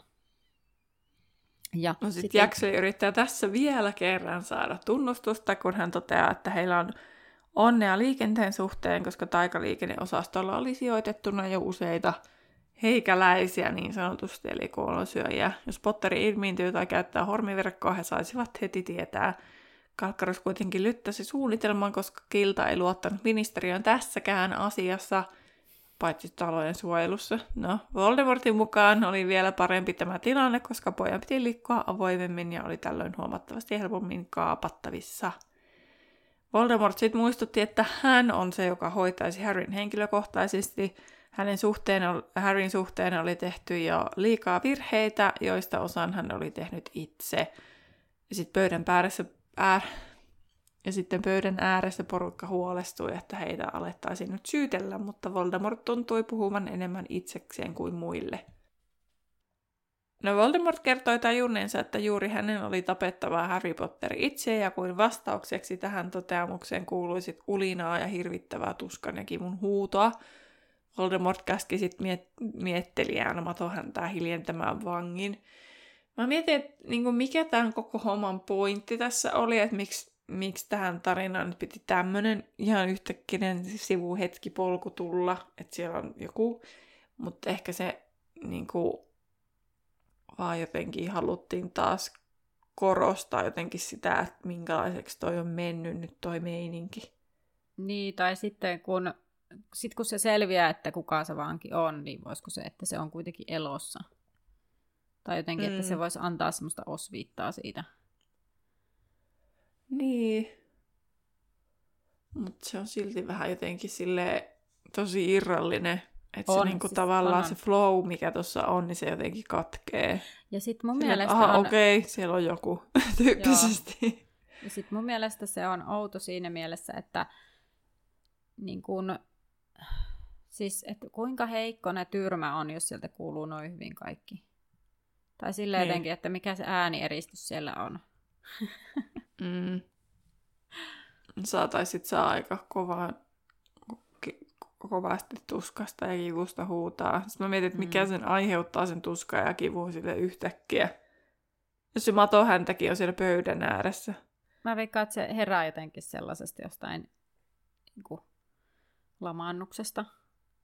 Ja no sitten sit Jackson yrittää tässä vielä kerran saada tunnustusta, kun hän toteaa, että heillä on onnea liikenteen suhteen, koska taikaliikenneosastolla oli sijoitettuna jo useita heikäläisiä niin sanotusti, eli kuolonsyöjiä. Jos Potteri ilmiintyy tai käyttää hormiverkkoa, he saisivat heti tietää. Kalkkarus kuitenkin lyttäsi suunnitelman, koska Kilta ei luottanut ministeriön tässäkään asiassa – paitsi talojen suojelussa. No, Voldemortin mukaan oli vielä parempi tämä tilanne, koska pojan piti liikkua avoimemmin ja oli tällöin huomattavasti helpommin kaapattavissa. Voldemort sitten muistutti, että hän on se, joka hoitaisi Harryn henkilökohtaisesti. Hänen suhteen, Harryn suhteen oli tehty jo liikaa virheitä, joista osan hän oli tehnyt itse. Ja sitten pöydän päässä, ää, ja sitten pöydän ääressä porukka huolestui, että heitä alettaisiin nyt syytellä, mutta Voldemort tuntui puhuvan enemmän itsekseen kuin muille. No Voldemort kertoi tajunneensa, että juuri hänen oli tapettava Harry Potter itse, ja kuin vastaukseksi tähän toteamukseen kuuluisi ulinaa ja hirvittävää tuskan ja kivun huutoa. Voldemort käski sitten miet- miettelijään häntä hiljentämään vangin. Mä mietin, että niin mikä tämän koko homman pointti tässä oli, että miksi miksi tähän tarinaan nyt piti tämmöinen ihan yhtäkkinen sivuhetki polku tulla, että siellä on joku, mutta ehkä se niin kuin, vaan jotenkin haluttiin taas korostaa jotenkin sitä, että minkälaiseksi toi on mennyt nyt toi meininki. Niin, tai sitten kun, sit kun se selviää, että kuka se vanki on, niin voisiko se, että se on kuitenkin elossa. Tai jotenkin, mm. että se mm. voisi antaa semmoista osviittaa siitä. Niin. Mutta se on silti vähän jotenkin sille tosi irrallinen. Että se niinku siis tavallaan on. se flow, mikä tuossa on, niin se jotenkin katkee. Ja sit mun Sille, mielestä aha, on... okei, okay, siellä on joku tyyppisesti. Joo. Ja sit mun mielestä se on outo siinä mielessä, että niin kun, siis, että kuinka heikko ne tyrmä on, jos sieltä kuuluu noin hyvin kaikki. Tai silleen niin. jotenkin, että mikä se äänieristys siellä on. Mm. Saataisit saa aika kovaa, kovasti tuskasta ja kivusta huutaa. Sitten mä mietin, että mikä mm. sen aiheuttaa sen tuskaa ja kivun sille yhtäkkiä. Jos se mato häntäkin on siellä pöydän ääressä. Mä veikkaan, että se herää jotenkin sellaisesta jostain niin kuin, lamaannuksesta.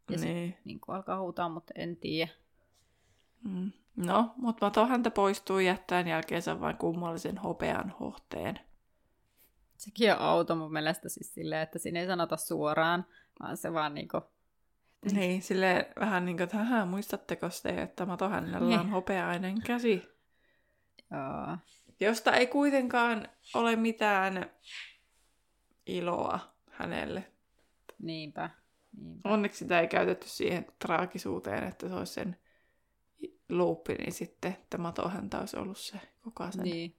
Ja niin. se niin kuin, alkaa huutaa, mutta en tiedä. Mm. No, mutta mato häntä poistuu jättäen jälkeensä vain kummallisen hopean hohteen. Sekin on auto mun mielestä siis silleen, että siinä ei sanota suoraan, vaan se vaan niinku... Niin, sille vähän niin kuin, että muistatteko se, että Mato hänellä on niin. hopeainen käsi? Joo. Josta ei kuitenkaan ole mitään iloa hänelle. Niinpä. Niinpä. Onneksi sitä ei käytetty siihen traagisuuteen, että se olisi sen luuppi, niin sitten että Mato häntä olisi ollut se koko sen. Niin.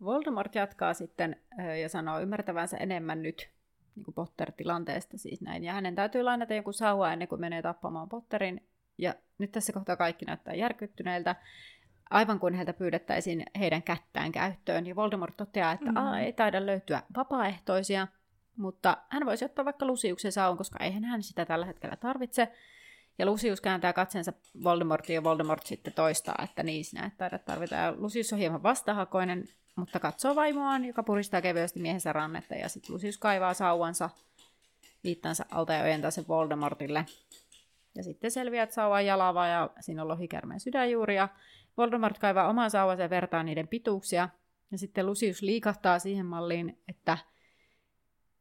Voldemort jatkaa sitten ja sanoo ymmärtävänsä enemmän nyt niin kuin Potter-tilanteesta siis näin. Ja hänen täytyy lainata joku sauva ennen kuin menee tappamaan Potterin. Ja nyt tässä kohtaa kaikki näyttää järkyttyneiltä, aivan kuin heiltä pyydettäisiin heidän kättään käyttöön. Ja Voldemort toteaa, että mm. ei taida löytyä vapaaehtoisia, mutta hän voisi ottaa vaikka Lusiuksen saun, koska eihän hän sitä tällä hetkellä tarvitse. Ja Lucius kääntää katseensa Voldemortiin ja Voldemort sitten toistaa, että niin sinä et taida tarvita. Ja Lucius on hieman vastahakoinen, mutta katsoo vaimoaan, joka puristaa kevyesti miehensä rannetta ja sitten Lucius kaivaa sauvansa viittansa alta ja ojentaa sen Voldemortille. Ja sitten selviää, että sauva on jalava ja siinä on lohikärmeen sydänjuuri ja Voldemort kaivaa oman sauvansa ja vertaa niiden pituuksia. Ja sitten Lucius liikahtaa siihen malliin, että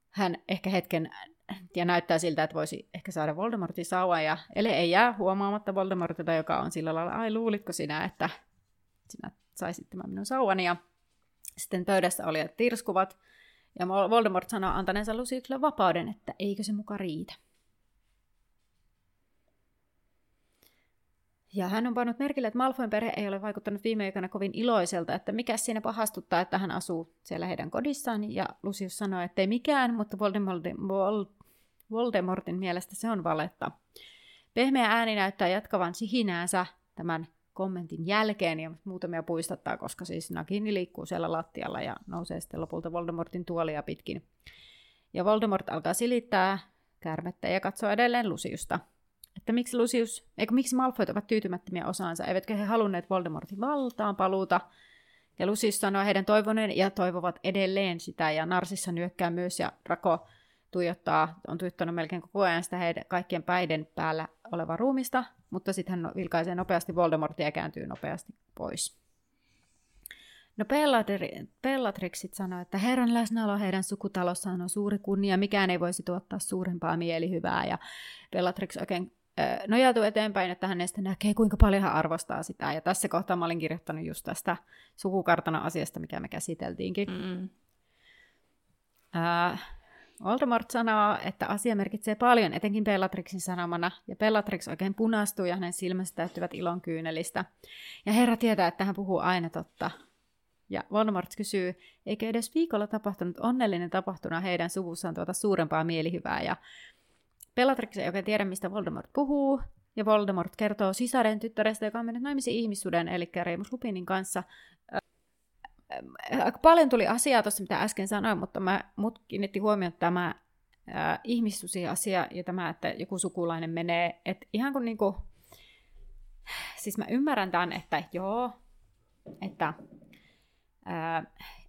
hän ehkä hetken ja näyttää siltä, että voisi ehkä saada Voldemortin sauvan, ja Ele ei jää huomaamatta Voldemortilta, joka on sillä lailla, ai luulitko sinä, että sinä saisit tämän minun sauvani, ja sitten pöydässä oli tirskuvat, ja Voldemort sanoi antaneensa Luciukselle vapauden, että eikö se muka riitä. Ja hän on pannut merkille, että Malfoyn perhe ei ole vaikuttanut viime aikoina kovin iloiselta, että mikä siinä pahastuttaa, että hän asuu siellä heidän kodissaan. Ja Lucius sanoi, että ei mikään, mutta Voldemortin, Voldemortin mielestä se on valetta. Pehmeä ääni näyttää jatkavan sihinäänsä tämän kommentin jälkeen ja muutamia puistattaa, koska siis Nagini liikkuu siellä lattialla ja nousee sitten lopulta Voldemortin tuolia pitkin. Ja Voldemort alkaa silittää kärmettä ja katsoo edelleen Luciusta. Että miksi Lucius, eikö miksi Malfoyt ovat tyytymättömiä osaansa, eivätkö he halunneet Voldemortin valtaan paluuta. Ja Lucius sanoo heidän toivoneen ja toivovat edelleen sitä, ja Narsissa nyökkää myös, ja Rako tuijottaa, on tuijottanut melkein koko ajan sitä heidän kaikkien päiden päällä oleva ruumista, mutta sitten hän vilkaisee nopeasti Voldemortia ja kääntyy nopeasti pois. No Bellatrixit sanoi, että Herran läsnäolo heidän sukutalossaan on suuri kunnia, mikään ei voisi tuottaa suurempaa mielihyvää. Ja Bellatrix oikein äh, nojautuu eteenpäin, että hänestä näkee, kuinka paljon hän arvostaa sitä. Ja tässä kohtaa mä olin kirjoittanut just tästä sukukartana asiasta, mikä me käsiteltiinkin. Mm. Äh, Voldemort sanoo, että asia merkitsee paljon, etenkin Bellatrixin sanomana, ja Bellatrix oikein punastuu ja hänen silmänsä täyttyvät ilon kyynelistä. Ja herra tietää, että hän puhuu aina totta. Ja Voldemort kysyy, eikö edes viikolla tapahtunut onnellinen tapahtuna heidän suvussaan tuota suurempaa mielihyvää, ja Bellatrix ei oikein tiedä, mistä Voldemort puhuu, ja Voldemort kertoo sisaren tyttärestä, joka on mennyt naimisiin ihmissuden, eli Remus Lupinin kanssa, aika paljon tuli asiaa tuossa, mitä äsken sanoin, mutta mä, mut kiinnitti huomioon tämä ihmissusi-asia ja tämä, että joku sukulainen menee, että ihan kuin niinku, siis mä ymmärrän tämän, että joo, että ää,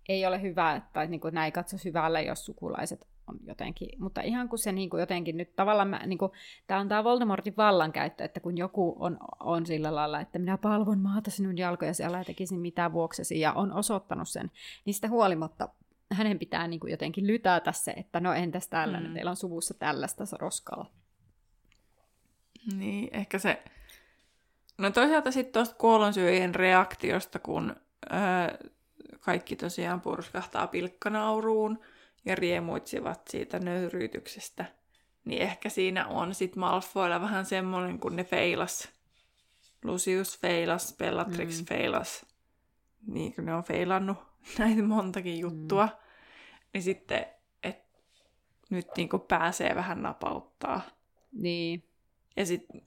ei ole hyvä, tai niinku, näin katso hyvällä, jos sukulaiset on jotenkin, mutta ihan kun se niin kuin jotenkin nyt tavallaan, mä, niin kuin, tämä on tämä Voldemortin vallankäyttö, että kun joku on, on sillä lailla, että minä palvon maata sinun jalkojasi ja tekisin mitä vuoksesi ja on osoittanut sen, niin sitä huolimatta hänen pitää niin kuin jotenkin lytätä se, että no entäs tällainen, mm. teillä on suvussa tällaista roskalla. Niin, ehkä se... No toisaalta sitten tuosta kuolonsyöjien reaktiosta, kun öö, kaikki tosiaan purskahtaa pilkkanauruun, ja riemuitsivat siitä nöyryytyksestä, niin ehkä siinä on sit Malfoilla vähän semmoinen, kun ne feilas. Lucius feilas, Bellatrix mm. feilas. Niin kuin ne on feilannut näitä montakin juttua. Mm. Niin sitten, että nyt niin kuin pääsee vähän napauttaa. Niin. Ja sitten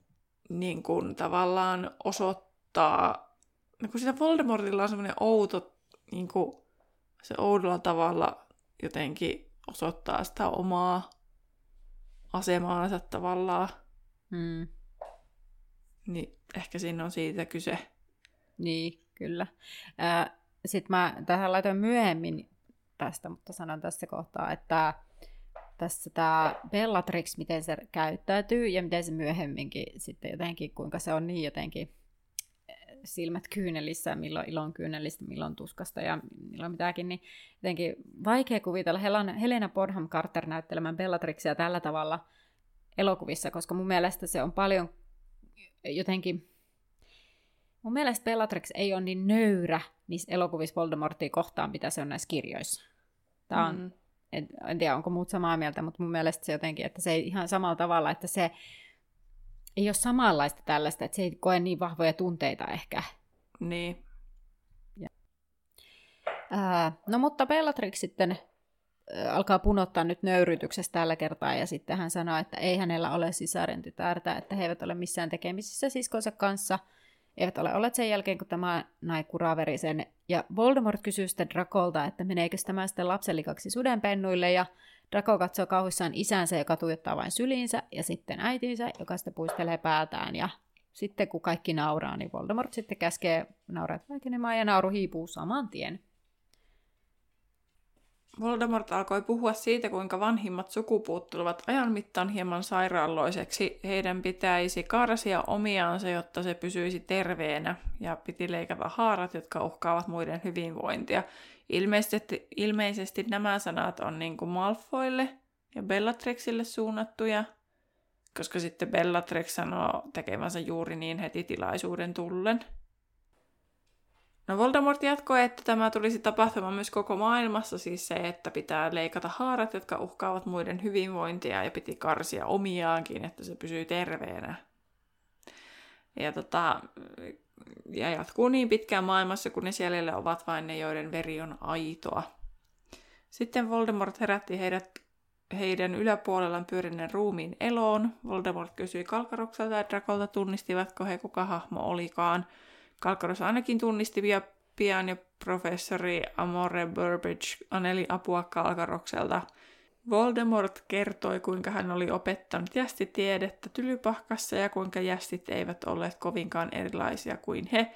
niin kuin tavallaan osoittaa, no kun sitä Voldemortilla on semmoinen outo, niin kuin, se oudolla tavalla jotenkin osoittaa sitä omaa asemaansa tavallaan. Mm. Niin ehkä siinä on siitä kyse. Niin, kyllä. Sitten mä tähän laitoin myöhemmin tästä, mutta sanon tässä kohtaa, että tässä tämä Bellatrix, miten se käyttäytyy ja miten se myöhemminkin sitten jotenkin, kuinka se on niin jotenkin silmät kyynelissä, milloin ilon kyynelistä, milloin tuskasta ja milloin mitäkin, niin jotenkin vaikea kuvitella Helena Bonham Carter näyttelemään Bellatrixia tällä tavalla elokuvissa, koska mun mielestä se on paljon jotenkin Mun mielestä Bellatrix ei ole niin nöyrä niissä elokuvissa Voldemortia kohtaan, mitä se on näissä kirjoissa. Tämä on, mm. en, en tiedä, onko muut samaa mieltä, mutta mun mielestä se jotenkin, että se ei ihan samalla tavalla, että se ei ole samanlaista tällaista, että se ei koe niin vahvoja tunteita ehkä. Niin. Ja. Ää, no mutta Bellatrix sitten alkaa punottaa nyt nöyrytyksestä tällä kertaa ja sitten hän sanoo, että ei hänellä ole sisaren tytärtä, että he eivät ole missään tekemisissä siskonsa kanssa, eivät ole olleet sen jälkeen, kun tämä nai kuraveri sen. Ja Voldemort kysyy sitten Drakolta, että meneekö tämä sitten lapselikaksi sudenpennuille ja Draco katsoo kauhuissaan isänsä, joka tuijottaa vain syliinsä, ja sitten äitinsä, joka sitten puistelee päätään. Ja sitten kun kaikki nauraa, niin Voldemort sitten käskee naurat vaikenemaan ja nauru hiipuu saman tien. Voldemort alkoi puhua siitä, kuinka vanhimmat sukupuut tulevat ajan mittaan hieman sairaalloiseksi. Heidän pitäisi karsia omiaansa, jotta se pysyisi terveenä, ja piti leikata haarat, jotka uhkaavat muiden hyvinvointia. Ilmeisesti, ilmeisesti nämä sanat on niin kuin Malfoille ja Bellatrixille suunnattuja, koska sitten Bellatrix sanoo tekevänsä juuri niin heti tilaisuuden tullen. No Voldemort jatkoi, että tämä tulisi tapahtumaan myös koko maailmassa, siis se, että pitää leikata haarat, jotka uhkaavat muiden hyvinvointia ja piti karsia omiaankin, että se pysyy terveenä. Ja, tota, ja jatkuu niin pitkään maailmassa, kun ne siellä ovat vain ne, joiden veri on aitoa. Sitten Voldemort herätti heidät heidän yläpuolellaan pyörinneen ruumiin eloon. Voldemort kysyi Kalkarokselta ja Drakolta tunnistivatko he kuka hahmo olikaan. Kalkaros ainakin tunnisti ja pian ja professori Amore Burbage aneli apua Kalkarokselta. Voldemort kertoi, kuinka hän oli opettanut jästitiedettä Tylypahkassa ja kuinka jästit eivät olleet kovinkaan erilaisia kuin he.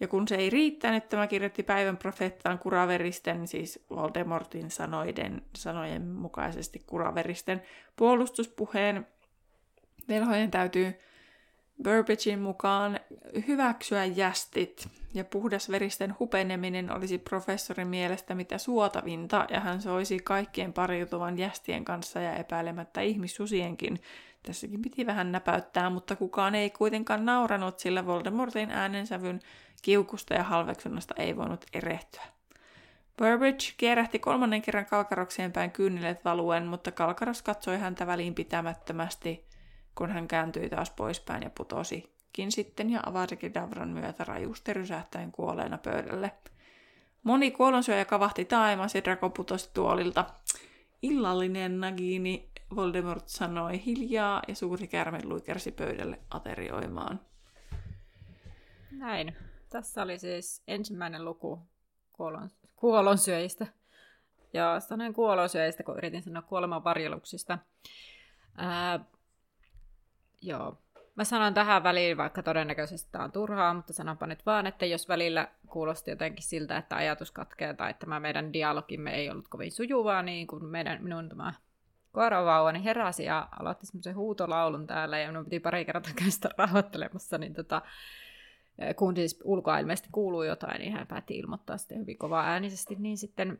Ja kun se ei riittänyt, tämä kirjoitti päivän profeettaan kuraveristen, siis Voldemortin sanoiden, sanojen mukaisesti kuraveristen puolustuspuheen. Velhojen täytyy Burbagein mukaan hyväksyä jästit, ja puhdasveristen hupeneminen olisi professorin mielestä mitä suotavinta, ja hän soisi kaikkien pariutuvan jästien kanssa ja epäilemättä ihmissusienkin. Tässäkin piti vähän näpäyttää, mutta kukaan ei kuitenkaan nauranut, sillä Voldemortin äänensävyn kiukusta ja halveksunnasta ei voinut erehtyä. Burbage kierähti kolmannen kerran kalkaroksien päin kyynelet valuen, mutta kalkaros katsoi häntä väliinpitämättömästi – kun hän kääntyi taas poispäin ja putosikin sitten ja Davran myötä rajusti rysähtäen kuolleena pöydälle. Moni kuolonsyöjä kavahti taimas ja Draco putosi tuolilta. Illallinen Nagini, Voldemort sanoi hiljaa ja suuri kärme luikersi pöydälle aterioimaan. Näin. Tässä oli siis ensimmäinen luku kuolon, kuolonsyöjistä. Ja sanoin kuolonsyöjistä, kun yritin sanoa kuoleman varjeluksista. Ää, Joo. Mä sanon tähän väliin, vaikka todennäköisesti tämä on turhaa, mutta sanonpa nyt vaan, että jos välillä kuulosti jotenkin siltä, että ajatus katkeaa tai että tämä meidän dialogimme ei ollut kovin sujuvaa, niin kun meidän, minun tämä koiravauvani heräsi ja aloitti semmoisen huutolaulun täällä ja minun piti pari kertaa käydä sitä rahoittelemassa, niin tota, kun siis ulkoa ilmeisesti kuuluu jotain, niin hän päätti ilmoittaa sitten hyvin kovaa äänisesti, niin sitten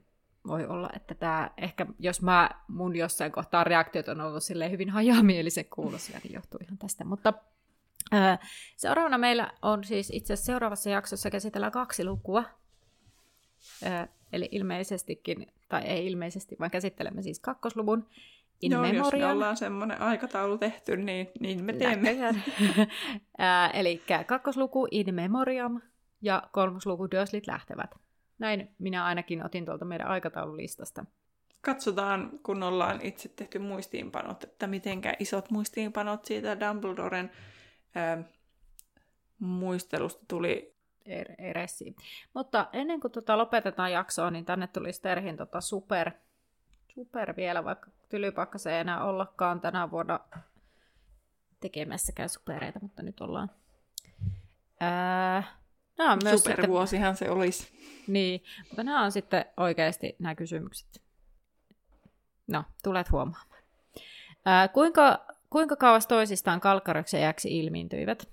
voi olla, että tämä ehkä, jos mä mun jossain kohtaa reaktiot on ollut silleen hyvin hajamielisen kuulosia, niin johtuu ihan tästä. Mutta ää, seuraavana meillä on siis itse asiassa seuraavassa jaksossa käsitellään kaksi lukua. Ää, eli ilmeisestikin, tai ei ilmeisesti, vaan käsittelemme siis kakkosluvun In Joo, Memoriam. jos me ollaan semmoinen aikataulu tehty, niin, niin me teemme. eli kakkosluku In Memoriam ja kolmosluku Dursleyt lähtevät. Näin minä ainakin otin tuolta meidän aikataululistasta. Katsotaan, kun ollaan itse tehty muistiinpanot, että mitenkä isot muistiinpanot siitä Dumbledoren ää, muistelusta tuli eresi. Mutta ennen kuin tota lopetetaan jaksoa, niin tänne tuli Sterhin tota super, super vielä, vaikka tylypakka se ei enää ollakaan tänä vuonna tekemässäkään supereita, mutta nyt ollaan. Ää, Nämä on myös Supervuosihan sitten... se olisi. Niin, mutta nämä on sitten oikeasti nämä kysymykset. No, tulet huomaamaan. Ää, kuinka, kuinka kauas toisistaan kalkkaroksen jäksi ilmiintyivät?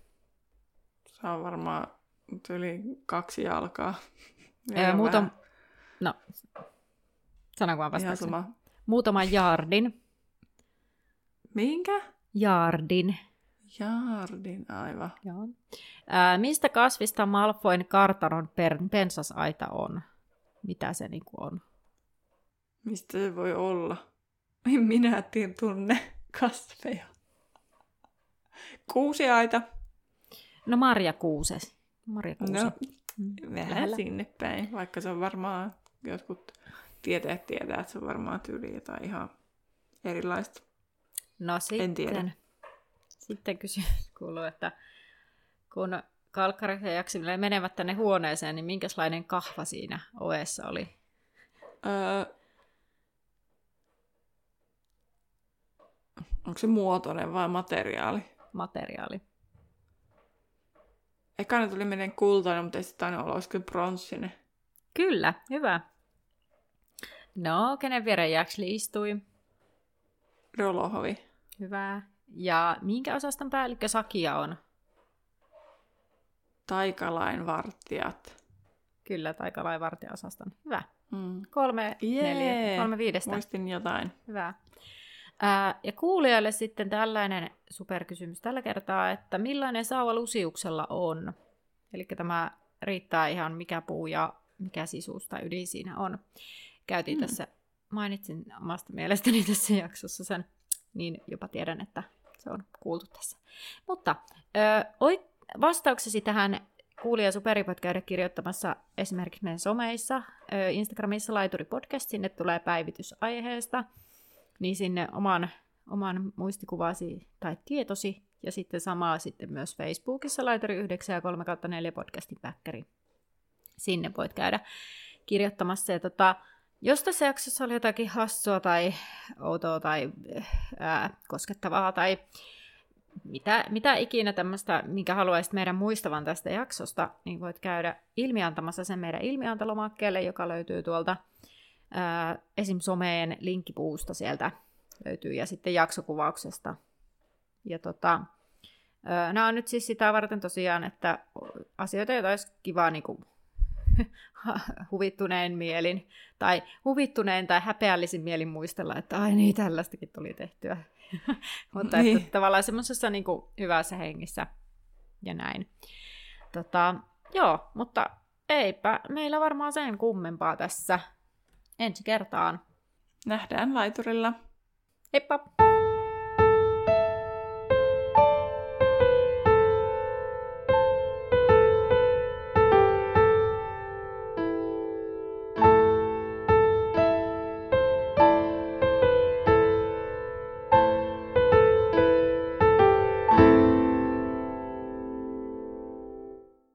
Se on varmaan yli kaksi jalkaa. Ää, muutam... No, sanonko vaan Muutaman jaardin. Minkä? Jaardin. Jaardin, aivan. Joo. Ää, mistä kasvista Malfoin kartanon per, pensasaita on? Mitä se niinku on? Mistä se voi olla? En minä tunne kasveja. Kuusiaita. No Marja Kuuses. Marja Kuuse. No, mm, vähän sinne päin, vaikka se on varmaan, jotkut tietäjät tietää, että se on varmaan tyyli jotain ihan erilaista. No sitten. En tiedä. Sitten kysymys kuuluu, että kun Kalkkarit ja Jaksimille menevät tänne huoneeseen, niin minkälainen kahva siinä ovessa oli? Öö, onko se muotoinen vai materiaali? Materiaali. Eka ne tuli menen kultainen, mutta ei sitten aina olla, olisiko pronssinen. Kyllä, hyvä. No, kenen viereen Jaksli istui? Rolohovi. Hyvä. Ja minkä osaston päällikkö Sakia on? Taikalain vartijat. Kyllä, taikalain vartijaosaston. Hyvä. Mm. Kolme, Jee. neljä, kolme viidestä. Muistin jotain. Hyvä. Ää, ja kuulijoille sitten tällainen superkysymys tällä kertaa, että millainen sauva Lusiuksella on? Eli tämä riittää ihan mikä puu ja mikä sisuus tai ydin siinä on. Käytiin mm. tässä, mainitsin omasta mielestäni tässä jaksossa sen, niin jopa tiedän, että se on kuultu tässä. Mutta ö, vastauksesi tähän kuulija super voit käydä kirjoittamassa esimerkiksi meidän someissa, Instagramissa Laituri Podcast, sinne tulee päivitys aiheesta, niin sinne oman, oman muistikuvasi tai tietosi, ja sitten samaa sitten myös Facebookissa Laituri 9 ja 3 4 podcastin päkkäri. Sinne voit käydä kirjoittamassa. Ja tota, jos tässä jaksossa oli jotakin hassua tai outoa tai ää, koskettavaa tai mitä, mitä ikinä tämmöistä, minkä haluaisit meidän muistavan tästä jaksosta, niin voit käydä ilmiantamassa sen meidän ilmiantalomakkeelle, joka löytyy tuolta ää, esim. someen linkkipuusta sieltä löytyy, ja sitten jaksokuvauksesta. Ja tota, ää, nämä on nyt siis sitä varten tosiaan, että asioita, joita olisi kiva niin kuin, huvittuneen mielin, tai huvittuneen tai häpeällisin mielin muistella, että ai niin, tällaistakin tuli tehtyä Mutta niin. että tavallaan semmoisessa niin hyvässä hengissä ja näin. Tota, joo, mutta eipä meillä varmaan sen kummempaa tässä ensi kertaan. Nähdään laiturilla. Heippa!